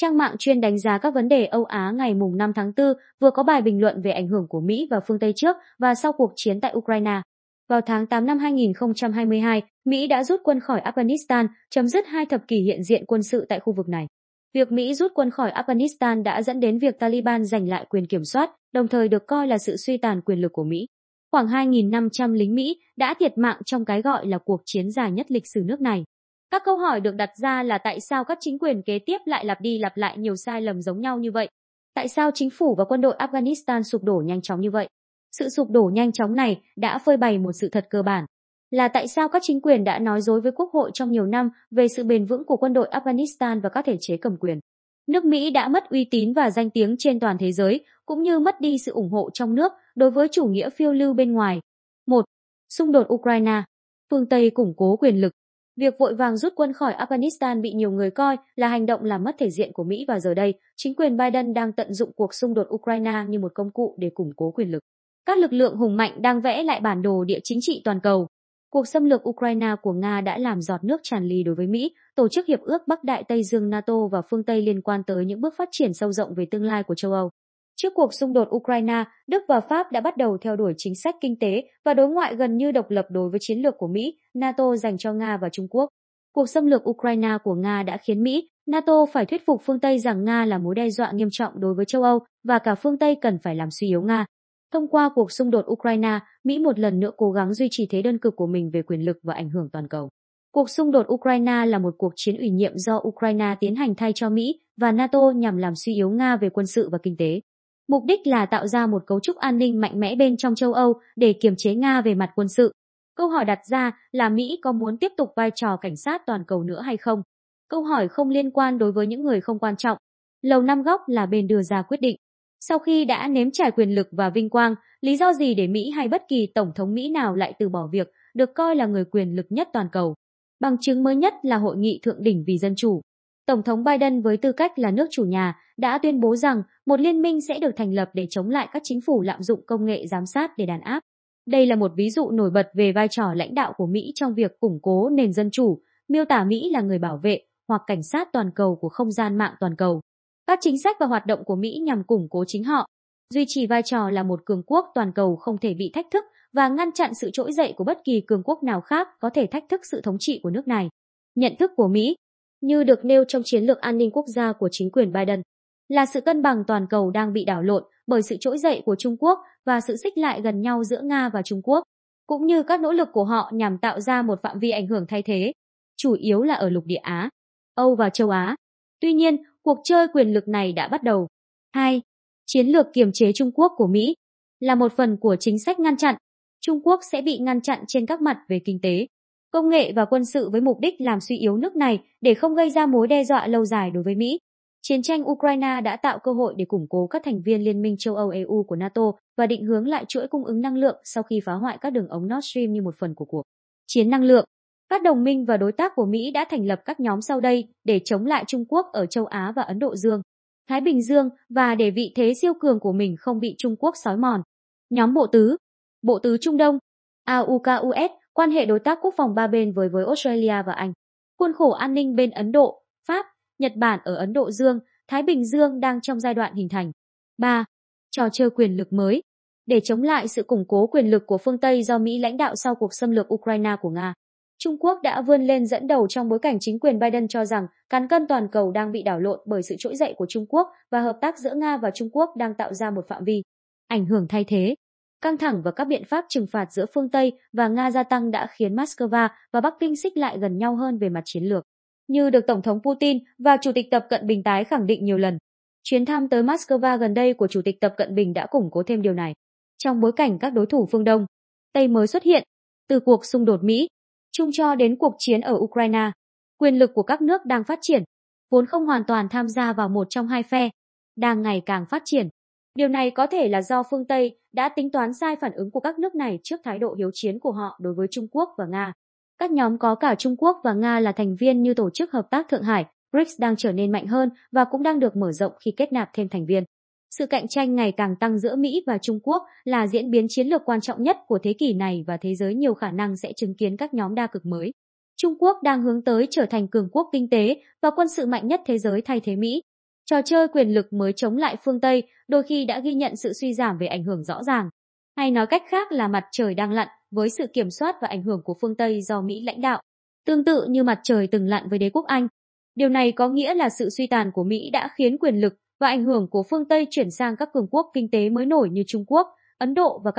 trang mạng chuyên đánh giá các vấn đề Âu Á ngày mùng 5 tháng 4 vừa có bài bình luận về ảnh hưởng của Mỹ và phương Tây trước và sau cuộc chiến tại Ukraine. Vào tháng 8 năm 2022, Mỹ đã rút quân khỏi Afghanistan, chấm dứt hai thập kỷ hiện diện quân sự tại khu vực này. Việc Mỹ rút quân khỏi Afghanistan đã dẫn đến việc Taliban giành lại quyền kiểm soát, đồng thời được coi là sự suy tàn quyền lực của Mỹ. Khoảng 2.500 lính Mỹ đã thiệt mạng trong cái gọi là cuộc chiến dài nhất lịch sử nước này. Các câu hỏi được đặt ra là tại sao các chính quyền kế tiếp lại lặp đi lặp lại nhiều sai lầm giống nhau như vậy? Tại sao chính phủ và quân đội Afghanistan sụp đổ nhanh chóng như vậy? Sự sụp đổ nhanh chóng này đã phơi bày một sự thật cơ bản, là tại sao các chính quyền đã nói dối với Quốc hội trong nhiều năm về sự bền vững của quân đội Afghanistan và các thể chế cầm quyền. Nước Mỹ đã mất uy tín và danh tiếng trên toàn thế giới, cũng như mất đi sự ủng hộ trong nước đối với chủ nghĩa phiêu lưu bên ngoài. 1. Xung đột Ukraine. Phương Tây củng cố quyền lực. Việc vội vàng rút quân khỏi Afghanistan bị nhiều người coi là hành động làm mất thể diện của Mỹ và giờ đây, chính quyền Biden đang tận dụng cuộc xung đột Ukraine như một công cụ để củng cố quyền lực. Các lực lượng hùng mạnh đang vẽ lại bản đồ địa chính trị toàn cầu. Cuộc xâm lược Ukraine của Nga đã làm giọt nước tràn ly đối với Mỹ, tổ chức hiệp ước Bắc Đại Tây Dương NATO và phương Tây liên quan tới những bước phát triển sâu rộng về tương lai của châu Âu. Trước cuộc xung đột Ukraine, Đức và Pháp đã bắt đầu theo đuổi chính sách kinh tế và đối ngoại gần như độc lập đối với chiến lược của Mỹ, NATO dành cho Nga và Trung Quốc. Cuộc xâm lược Ukraine của Nga đã khiến Mỹ, NATO phải thuyết phục phương Tây rằng Nga là mối đe dọa nghiêm trọng đối với châu Âu và cả phương Tây cần phải làm suy yếu Nga. Thông qua cuộc xung đột Ukraine, Mỹ một lần nữa cố gắng duy trì thế đơn cực của mình về quyền lực và ảnh hưởng toàn cầu. Cuộc xung đột Ukraine là một cuộc chiến ủy nhiệm do Ukraine tiến hành thay cho Mỹ và NATO nhằm làm suy yếu Nga về quân sự và kinh tế. Mục đích là tạo ra một cấu trúc an ninh mạnh mẽ bên trong châu Âu để kiềm chế Nga về mặt quân sự. Câu hỏi đặt ra là Mỹ có muốn tiếp tục vai trò cảnh sát toàn cầu nữa hay không? Câu hỏi không liên quan đối với những người không quan trọng. Lầu Năm Góc là bên đưa ra quyết định. Sau khi đã nếm trải quyền lực và vinh quang, lý do gì để Mỹ hay bất kỳ tổng thống Mỹ nào lại từ bỏ việc được coi là người quyền lực nhất toàn cầu? Bằng chứng mới nhất là hội nghị thượng đỉnh vì dân chủ. Tổng thống Biden với tư cách là nước chủ nhà đã tuyên bố rằng một liên minh sẽ được thành lập để chống lại các chính phủ lạm dụng công nghệ giám sát để đàn áp. Đây là một ví dụ nổi bật về vai trò lãnh đạo của Mỹ trong việc củng cố nền dân chủ, miêu tả Mỹ là người bảo vệ hoặc cảnh sát toàn cầu của không gian mạng toàn cầu. Các chính sách và hoạt động của Mỹ nhằm củng cố chính họ, duy trì vai trò là một cường quốc toàn cầu không thể bị thách thức và ngăn chặn sự trỗi dậy của bất kỳ cường quốc nào khác có thể thách thức sự thống trị của nước này. Nhận thức của Mỹ, như được nêu trong chiến lược an ninh quốc gia của chính quyền Biden, là sự cân bằng toàn cầu đang bị đảo lộn bởi sự trỗi dậy của Trung Quốc và sự xích lại gần nhau giữa Nga và Trung Quốc, cũng như các nỗ lực của họ nhằm tạo ra một phạm vi ảnh hưởng thay thế, chủ yếu là ở lục địa Á, Âu và châu Á. Tuy nhiên, cuộc chơi quyền lực này đã bắt đầu. 2. Chiến lược kiềm chế Trung Quốc của Mỹ là một phần của chính sách ngăn chặn. Trung Quốc sẽ bị ngăn chặn trên các mặt về kinh tế, công nghệ và quân sự với mục đích làm suy yếu nước này để không gây ra mối đe dọa lâu dài đối với Mỹ. Chiến tranh Ukraine đã tạo cơ hội để củng cố các thành viên Liên minh châu Âu EU của NATO và định hướng lại chuỗi cung ứng năng lượng sau khi phá hoại các đường ống Nord Stream như một phần của cuộc chiến năng lượng. Các đồng minh và đối tác của Mỹ đã thành lập các nhóm sau đây để chống lại Trung Quốc ở châu Á và Ấn Độ Dương, Thái Bình Dương và để vị thế siêu cường của mình không bị Trung Quốc xói mòn. Nhóm Bộ Tứ Bộ Tứ Trung Đông AUKUS, quan hệ đối tác quốc phòng ba bên với với Australia và Anh. Khuôn khổ an ninh bên Ấn Độ, Pháp, Nhật Bản ở Ấn Độ Dương, Thái Bình Dương đang trong giai đoạn hình thành. 3. Trò chơi quyền lực mới để chống lại sự củng cố quyền lực của phương Tây do Mỹ lãnh đạo sau cuộc xâm lược Ukraine của Nga. Trung Quốc đã vươn lên dẫn đầu trong bối cảnh chính quyền Biden cho rằng cán cân toàn cầu đang bị đảo lộn bởi sự trỗi dậy của Trung Quốc và hợp tác giữa Nga và Trung Quốc đang tạo ra một phạm vi ảnh hưởng thay thế. Căng thẳng và các biện pháp trừng phạt giữa phương Tây và Nga gia tăng đã khiến Moscow và Bắc Kinh xích lại gần nhau hơn về mặt chiến lược. Như được Tổng thống Putin và Chủ tịch Tập Cận Bình tái khẳng định nhiều lần, chuyến thăm tới Moscow gần đây của Chủ tịch Tập Cận Bình đã củng cố thêm điều này. Trong bối cảnh các đối thủ phương Đông, Tây mới xuất hiện, từ cuộc xung đột Mỹ, chung cho đến cuộc chiến ở Ukraine, quyền lực của các nước đang phát triển, vốn không hoàn toàn tham gia vào một trong hai phe, đang ngày càng phát triển. Điều này có thể là do phương Tây đã tính toán sai phản ứng của các nước này trước thái độ hiếu chiến của họ đối với Trung Quốc và Nga. Các nhóm có cả Trung Quốc và Nga là thành viên như Tổ chức Hợp tác Thượng Hải, BRICS đang trở nên mạnh hơn và cũng đang được mở rộng khi kết nạp thêm thành viên. Sự cạnh tranh ngày càng tăng giữa Mỹ và Trung Quốc là diễn biến chiến lược quan trọng nhất của thế kỷ này và thế giới nhiều khả năng sẽ chứng kiến các nhóm đa cực mới. Trung Quốc đang hướng tới trở thành cường quốc kinh tế và quân sự mạnh nhất thế giới thay thế Mỹ. Trò chơi quyền lực mới chống lại phương Tây đôi khi đã ghi nhận sự suy giảm về ảnh hưởng rõ ràng. Hay nói cách khác là mặt trời đang lặn với sự kiểm soát và ảnh hưởng của phương Tây do Mỹ lãnh đạo. Tương tự như mặt trời từng lặn với đế quốc Anh. Điều này có nghĩa là sự suy tàn của Mỹ đã khiến quyền lực và ảnh hưởng của phương Tây chuyển sang các cường quốc kinh tế mới nổi như Trung Quốc, Ấn Độ và các